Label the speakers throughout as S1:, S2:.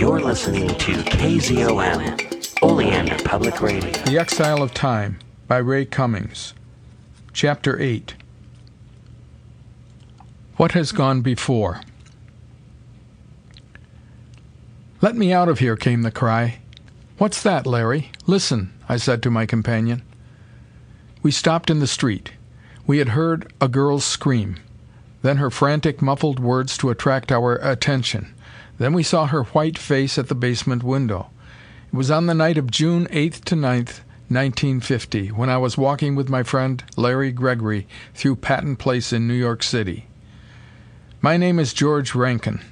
S1: You're listening to KZOM, Oleander Public Radio.
S2: The Exile of Time by Ray Cummings. Chapter 8 What Has Gone Before Let me out of here, came the cry. What's that, Larry? Listen, I said to my companion. We stopped in the street. We had heard a girl's scream. Then her frantic, muffled words to attract our attention. Then we saw her white face at the basement window. It was on the night of June 8th to 9th, 1950, when I was walking with my friend Larry Gregory through Patton Place in New York City. My name is George Rankin.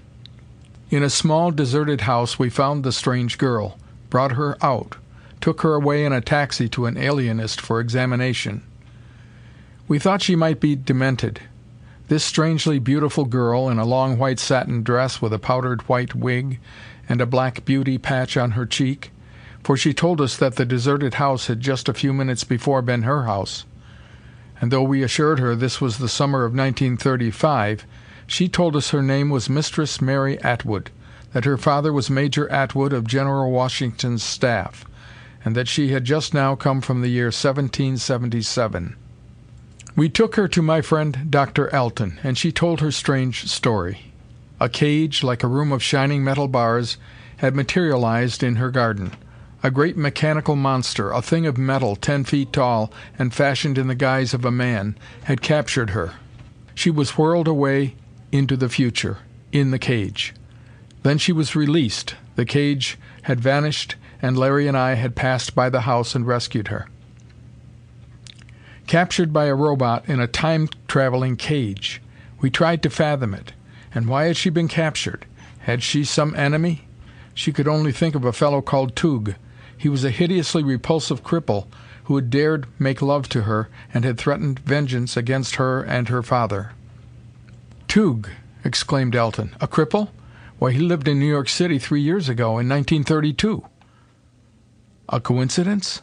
S2: In a small, deserted house we found the strange girl, brought her out, took her away in a taxi to an alienist for examination. We thought she might be demented. This strangely beautiful girl, in a long white satin dress with a powdered white wig and a black beauty patch on her cheek, for she told us that the deserted house had just a few minutes before been her house. And though we assured her this was the summer of 1935, she told us her name was Mistress Mary Atwood, that her father was Major Atwood of General Washington's staff, and that she had just now come from the year 1777. We took her to my friend Dr. Alten, and she told her strange story. A cage, like a room of shining metal bars, had materialized in her garden. A great mechanical monster, a thing of metal ten feet tall and fashioned in the guise of a man, had captured her. She was whirled away into the future, in the cage. Then she was released, the cage had vanished, and Larry and I had passed by the house and rescued her. Captured by a robot in a time-traveling cage. We tried to fathom it. And why had she been captured? Had she some enemy? She could only think of a fellow called Tugh. He was a hideously repulsive cripple who had dared make love to her and had threatened vengeance against her and her father. "Tugh!" exclaimed Alten. "A cripple? Why, he lived in New York City three years ago, in 1932." A coincidence?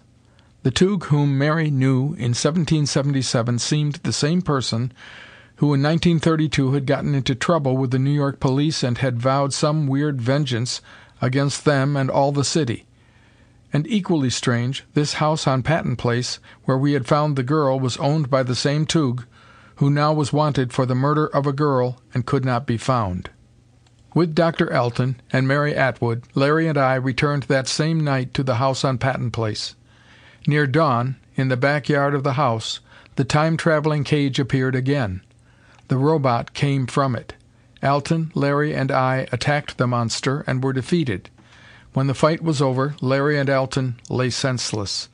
S2: The Tugh whom Mary knew in 1777 seemed the same person who in 1932 had gotten into trouble with the New York police and had vowed some weird vengeance against them and all the city. And equally strange, this house on Patton Place, where we had found the girl, was owned by the same Tugh who now was wanted for the murder of a girl and could not be found. With Dr. Alten and Mary Atwood, Larry and I returned that same night to the house on Patton Place. Near dawn, in the back yard of the house, the time-traveling cage appeared again. The robot came from it. Alten, Larry, and I attacked the monster and were defeated. When the fight was over, Larry and Alten lay senseless.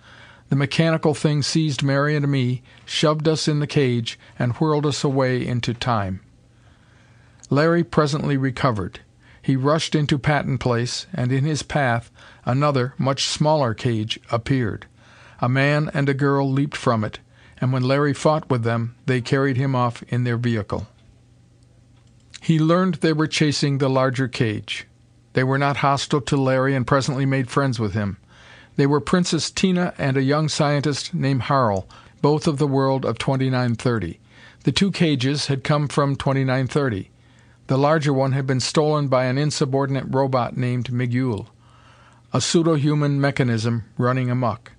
S2: The mechanical thing seized Mary and me, shoved us in the cage, and whirled us away into time. Larry presently recovered. He rushed into Patton Place, and in his path another, much smaller cage appeared. A man and a girl leaped from it, and when Larry fought with them, they carried him off in their vehicle. He learned they were chasing the larger cage. They were not hostile to Larry and presently made friends with him. They were Princess Tina and a young scientist named Harl, both of the world of 2930. The two cages had come from 2930. The larger one had been stolen by an insubordinate robot named Migul, a pseudo-human mechanism running amok.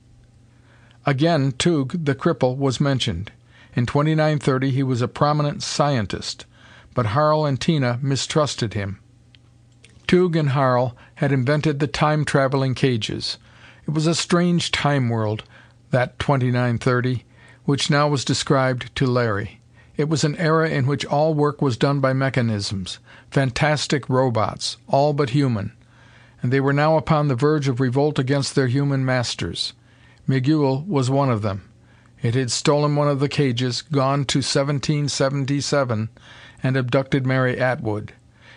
S2: Again Tugh, the cripple, was mentioned. In 2930 he was a prominent scientist, but Harl and Tina mistrusted him. Tugh and Harl had invented the time-traveling cages. It was a strange time world, that 2930, which now was described to Larry. It was an era in which all work was done by mechanisms, fantastic robots, all but human, and they were now upon the verge of revolt against their human masters. Migul was one of them. It had stolen one of the cages, gone to 1777, and abducted Mary Atwood.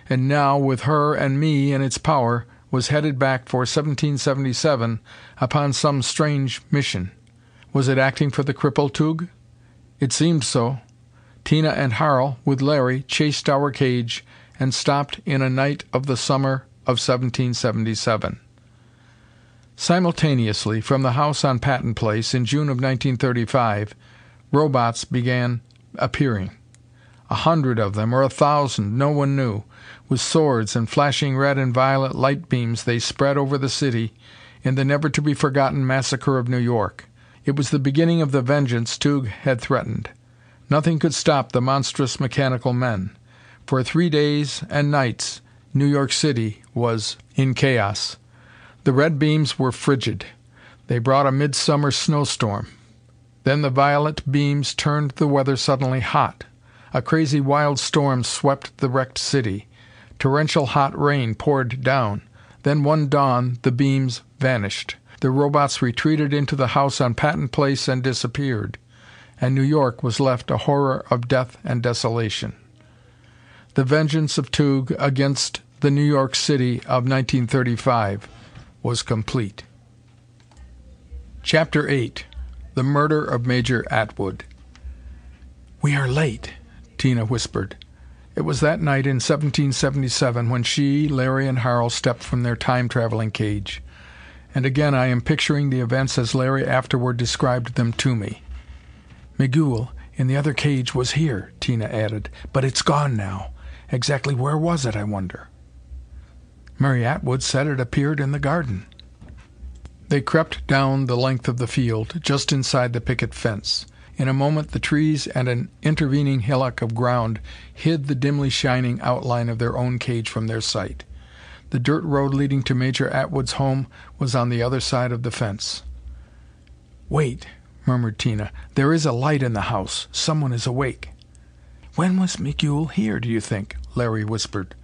S2: And now, with her and me in its power, was headed back for 1777 upon some strange mission. Was it acting for the cripple Tugh? It seemed so. Tina and Harl, with Larry, chased our cage and stopped in a night of the summer of 1777. Simultaneously, from the house on Patton Place, in June of 1935, robots began appearing. A hundred of them, or a thousand, no one knew. With swords and flashing red and violet light beams they spread over the city in the never to be forgotten massacre of New York. It was the beginning of the vengeance Tugh had threatened. Nothing could stop the monstrous mechanical men. For three days and nights New York City was in chaos. The red beams were frigid. They brought a midsummer snowstorm. Then the violet beams turned the weather suddenly hot. A crazy wild storm swept the wrecked city. Torrential hot rain poured down. Then one dawn the beams vanished. The robots retreated into the house on Patton Place and disappeared. And New York was left a horror of death and desolation. The vengeance of Tugh against the New York City of 1935 was complete. Chapter 8 The Murder of Major Atwood "We are late," Tina whispered. It was that night in 1777 when she, Larry and Harl stepped from their Time traveling cage. And again I am picturing the events as Larry afterward described them to me. "Migul, in the other cage, was here," Tina added, "but it's gone now. Exactly where was it, I wonder?" Mary Atwood said it appeared in the garden. They crept down the length of the field, just inside the picket fence. In a moment the trees and an intervening hillock of ground hid the dimly shining outline of their own cage from their sight. The dirt road leading to Major Atwood's home was on the other side of the fence. "Wait," murmured Tina. "There is a light in the house. Someone is awake." "When was Migul here, do you think?" Larry whispered.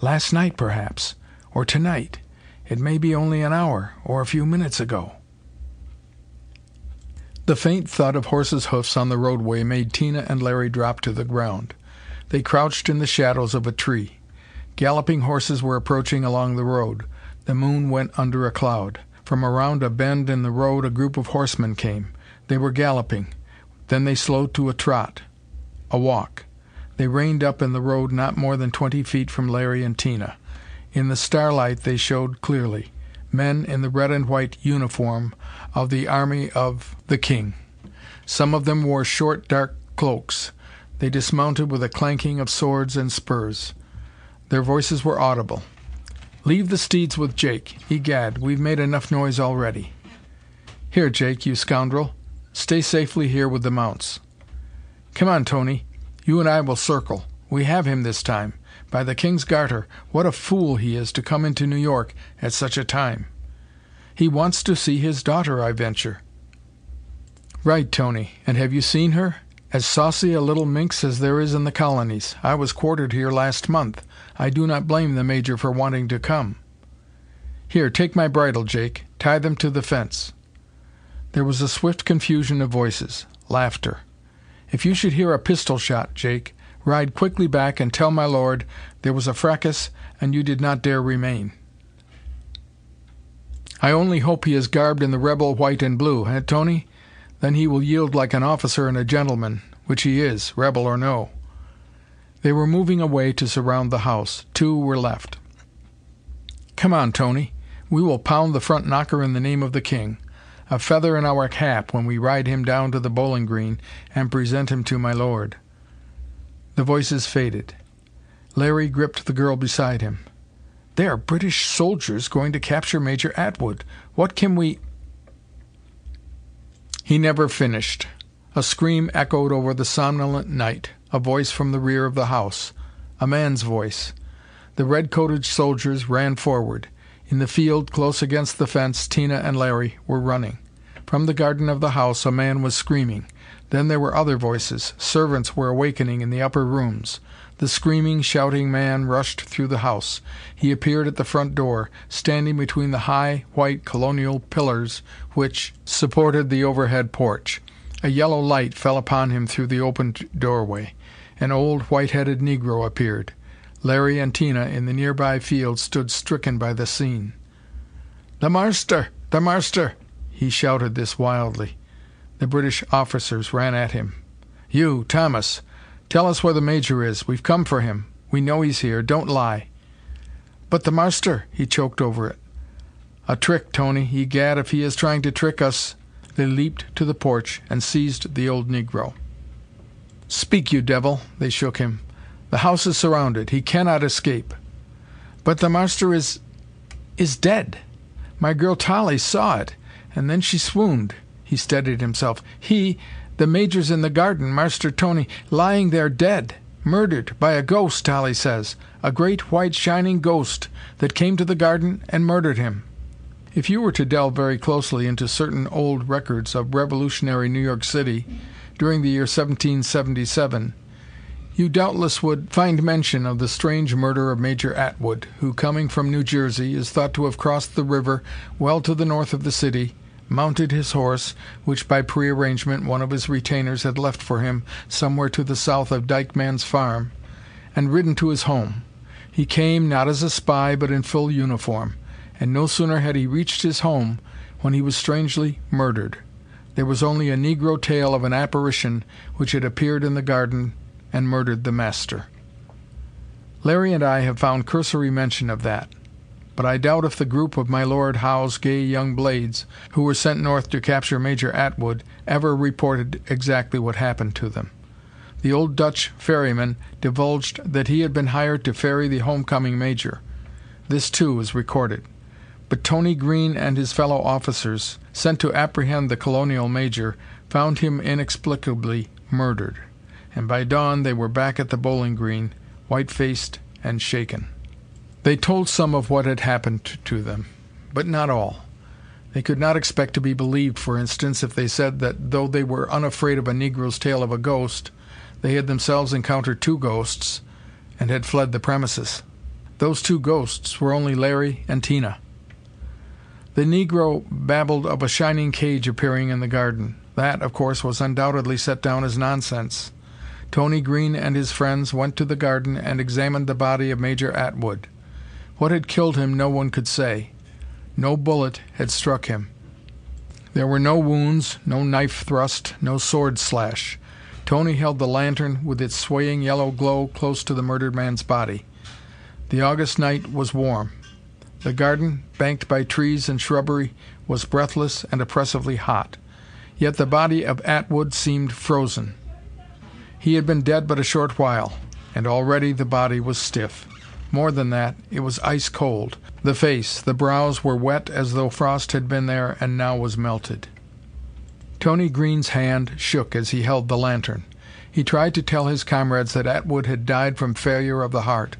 S2: "Last night, perhaps. Or tonight. It may be only an hour, or a few minutes ago." The faint thud of horses' hoofs on the roadway made Tina and Larry drop to the ground. They crouched in the shadows of a tree. Galloping horses were approaching along the road. The moon went under a cloud. From around a bend in the road a group of horsemen came. They were galloping. Then they slowed to a trot a walk. They reined up in the road not more than twenty feet from Larry and Tina. In the starlight they showed clearly men in the red and white uniform of the army of the king. Some of them wore short, dark cloaks. They dismounted with a clanking of swords and spurs. Their voices were audible. "Leave the steeds with Jake. Egad, we've made enough noise already. Here, Jake, you scoundrel. Stay safely here with the mounts. Come on, Tony. You and I will circle. We have him this time. By the King's Garter, what a fool he is to come into New York at such a time!" "He wants to see his daughter, I venture." "Right, Tony. And have you seen her? As saucy a little minx as there is in the colonies. I was quartered here last month. I do not blame the Major for wanting to come. Here, take my bridle, Jake. Tie them to the fence." There was a swift confusion of voices. Laughter. "If you should hear a pistol shot, Jake, Ride quickly back and tell my lord there was a fracas and you did not dare remain. I only hope he is garbed in the rebel white and blue, eh, Tony? Then he will yield like an officer and a gentleman, which he is, rebel or no." They were moving away to surround the house. Two were left. "Come on, Tony. We will pound the front knocker in the name of the king. A feather in our cap when we ride him down to the bowling green and present him to my lord." The voices faded. Larry gripped the girl beside him. "They are British soldiers going to capture Major Atwood. What can we He never finished. A scream echoed over the somnolent night, a voice from the rear of the house. A man's voice. The red coated soldiers ran forward. In the field, close against the fence, Tina and Larry were running. From the garden of the house a man was screaming. Then there were other voices. Servants were awakening in the upper rooms. The screaming, shouting man rushed through the house. He appeared at the front door, standing between the high, white colonial pillars which supported the overhead porch. A yellow light fell upon him through the opened doorway. An old, white headed negro appeared. Larry and Tina in the nearby field stood stricken by the scene. "The marster! The marster!" He shouted this wildly. The British officers ran at him. "You, Thomas! Tell us where the Major is. We've come for him. We know he's here. Don't lie." "But the marster!" He choked over it. "A trick, Tony. Egad, if he is trying to trick us!" They leaped to the porch and seized the old negro. "Speak, you devil!" They shook him. "The house is surrounded. He cannot escape." "But the marster is is dead. My girl Tolly saw it, and then she swooned." He steadied himself. "He the Major's in the garden, Marster Tony, lying there dead. Murdered by a ghost, Tolly says. A great white shining ghost that came to the garden and murdered him." If you were to delve very closely into certain old records of revolutionary New York City during the year 1777, you doubtless would find mention of the strange murder of Major Atwood, who, coming from New Jersey, is thought to have crossed the river well to the north of the city, mounted his horse, which by prearrangement one of his retainers had left for him somewhere to the south of Dykeman's farm, and ridden to his home. He came, not as a spy, but in full uniform, and no sooner had he reached his home when he was strangely murdered. There was only a negro tale of an apparition which had appeared in the garden and murdered the master. Larry and I have found cursory mention of that but I doubt if the group of my Lord Howe's gay young blades, who were sent north to capture Major Atwood, ever reported exactly what happened to them. The old Dutch ferryman divulged that he had been hired to ferry the homecoming Major. This, too, is recorded. But Tony Green and his fellow officers, sent to apprehend the colonial Major, found him inexplicably murdered, and by dawn they were back at the Bowling Green, white-faced and shaken. They told some of what had happened to them, but not all. They could not expect to be believed, for instance, if they said that though they were unafraid of a negro's tale of a ghost, they had themselves encountered two ghosts, and had fled the premises. Those two ghosts were only Larry and Tina. The negro babbled of a shining cage appearing in the garden. That, of course, was undoubtedly set down as nonsense. Tony Green and his friends went to the garden and examined the body of Major Atwood. What had killed him no one could say. No bullet had struck him. There were no wounds, no knife thrust, no sword slash. Tony held the lantern with its swaying yellow glow close to the murdered man's body. The August night was warm. The garden, banked by trees and shrubbery, was breathless and oppressively hot. Yet the body of Atwood seemed frozen. He had been dead but a short while, and already the body was stiff. More than that, it was ice cold. The face, the brows were wet as though frost had been there and now was melted. Tony Green's hand shook as he held the lantern. He tried to tell his comrades that Atwood had died from failure of the heart.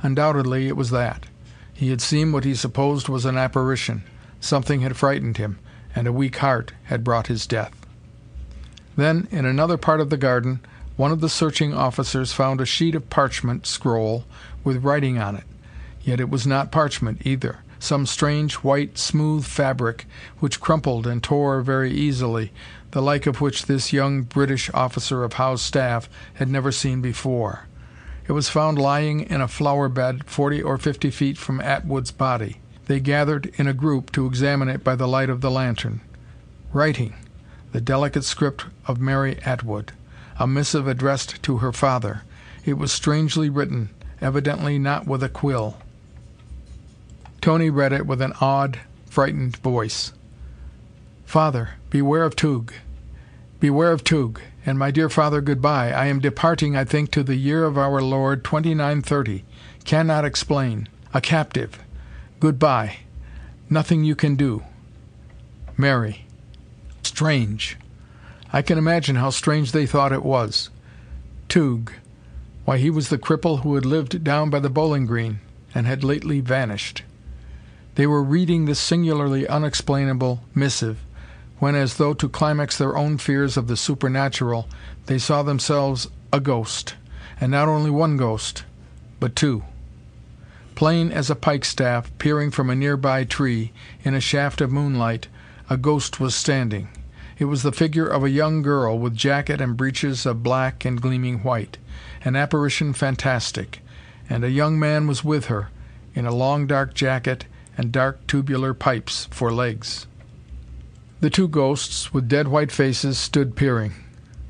S2: Undoubtedly it was that. He had seen what he supposed was an apparition. Something had frightened him, and a weak heart had brought his death. Then, in another part of the garden, one of the searching officers found a sheet of parchment scroll with writing on it. Yet it was not parchment, either. Some strange, white, smooth fabric, which crumpled and tore very easily, the like of which this young British officer of Howe's staff had never seen before. It was found lying in a flower bed forty or fifty feet from Atwood's body. They gathered in a group to examine it by the light of the lantern. Writing! The delicate script of Mary Atwood. A missive addressed to her father. It was strangely written, evidently not with a quill. Tony read it with an awed, frightened voice. Father, beware of Tugh. Beware of Tugh. And my dear father, goodbye. I am departing, I think, to the year of our Lord 2930. Cannot explain. A captive. Goodbye. Nothing you can do. Mary. Strange. I can imagine how strange they thought it was. Tugh. Why, he was the cripple who had lived down by the bowling green, and had lately vanished. They were reading this singularly unexplainable missive, when, as though to climax their own fears of the supernatural, they saw themselves a ghost, and not only one ghost, but two. Plain as a pikestaff, peering from a nearby tree, in a shaft of moonlight, a ghost was standing. It was the figure of a young girl, with jacket and breeches of black and gleaming white an apparition fantastic, and a young man was with her, in a long dark jacket and dark tubular pipes for legs. The two ghosts, with dead white faces, stood peering.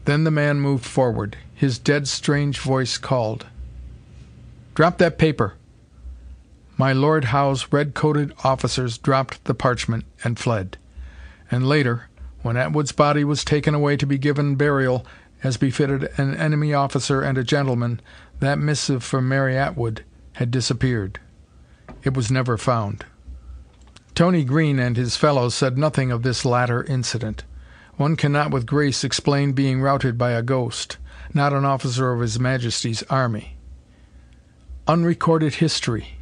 S2: Then the man moved forward. His dead strange voice called. "Drop that paper!" My Lord Howe's red-coated officers dropped the parchment and fled. And later, when Atwood's body was taken away to be given burial As befitted an enemy officer and a gentleman, that missive from Mary Atwood had disappeared. It was never found. Tony Green and his fellows said nothing of this latter incident. One cannot with grace explain being routed by a ghost not an officer of His Majesty's army. Unrecorded history.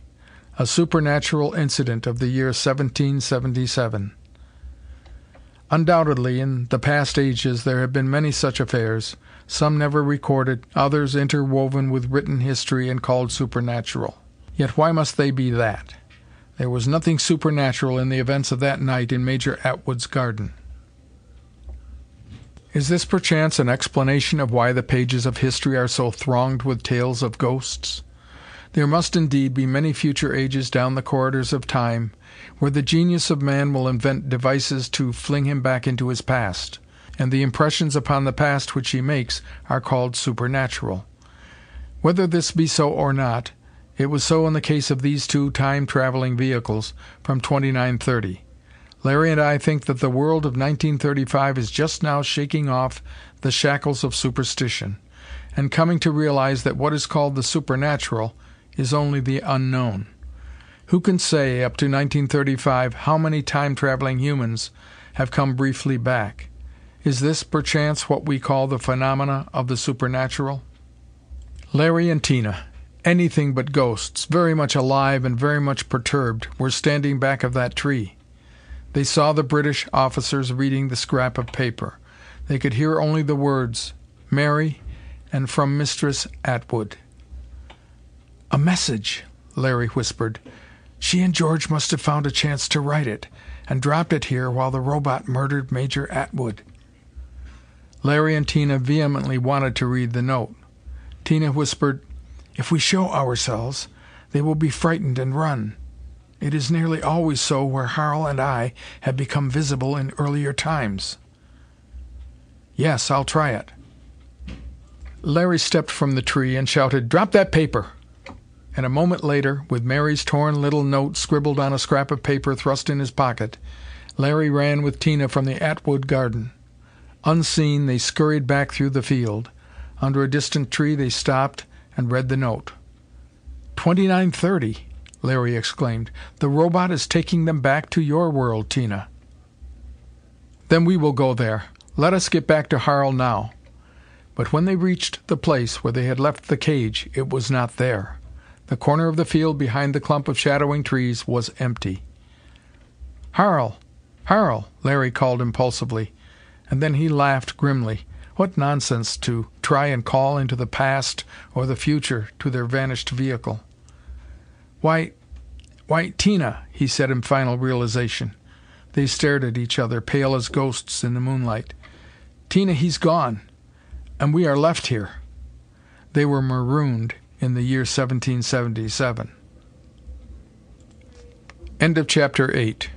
S2: A supernatural incident of the year 1777. Undoubtedly, in the past ages there have been many such affairs, some never recorded, others interwoven with written history and called supernatural. Yet why must they be that? There was nothing supernatural in the events of that night in Major Atwood's garden. Is this perchance an explanation of why the pages of history are so thronged with tales of ghosts? There must indeed be many future ages down the corridors of time where the genius of man will invent devices to fling him back into his past, and the impressions upon the past which he makes are called supernatural. Whether this be so or not, it was so in the case of these two time-traveling vehicles from 2930. Larry and I think that the world of 1935 is just now shaking off the shackles of superstition, and coming to realize that what is called the supernatural is only the unknown. Who can say, up to 1935, how many time-traveling humans have come briefly back? Is this, perchance, what we call the phenomena of the supernatural? Larry and Tina, anything but ghosts, very much alive and very much perturbed, were standing back of that tree. They saw the British officers reading the scrap of paper. They could hear only the words, Mary, and from Mistress Atwood. "A message!" Larry whispered. "She and George must have found a chance to write it, and dropped it here while the Robot murdered Major Atwood." Larry and Tina vehemently wanted to read the note. Tina whispered, "If we show ourselves, they will be frightened and run. It is nearly always so where Harl and I have become visible in earlier times." "Yes, I'll try it." Larry stepped from the tree and shouted, "Drop that paper!" And a moment later, with Mary's torn little note scribbled on a scrap of paper thrust in his pocket, Larry ran with Tina from the Atwood garden. Unseen, they scurried back through the field. Under a distant tree they stopped and read the note. "Twenty nine thirty!" Larry exclaimed. "The Robot is taking them back to your world, Tina." "Then we will go there. Let us get back to Harl now." But when they reached the place where they had left the cage, it was not there. The corner of the field behind the clump of shadowing trees was empty. "Harl! Harl!" Larry called impulsively, and then he laughed grimly. What nonsense to try and call into the past or the future to their vanished vehicle. "Why why, Tina!" he said in final realization. They stared at each other, pale as ghosts in the moonlight. "Tina, he's gone and we are left here." They were marooned in the year 1777. End of chapter 8